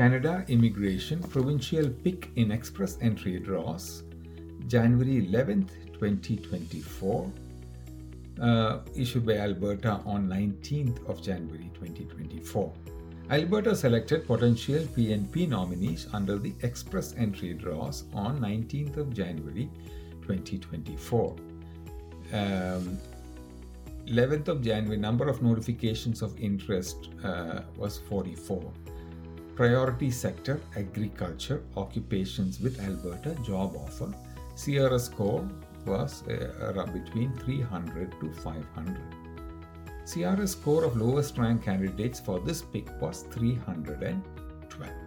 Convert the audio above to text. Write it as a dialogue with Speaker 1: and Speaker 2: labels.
Speaker 1: Canada Immigration Provincial Pick in Express Entry Draws, January 11th, 2024. Uh, issued by Alberta on 19th of January 2024. Alberta selected potential PNP nominees under the express entry draws on 19th of January 2024. Um, 11th of January, number of notifications of interest uh, was 44. Priority sector, agriculture, occupations with Alberta, job offer. CRS score was uh, between 300 to 500. CRS score of lowest rank candidates for this pick was 312.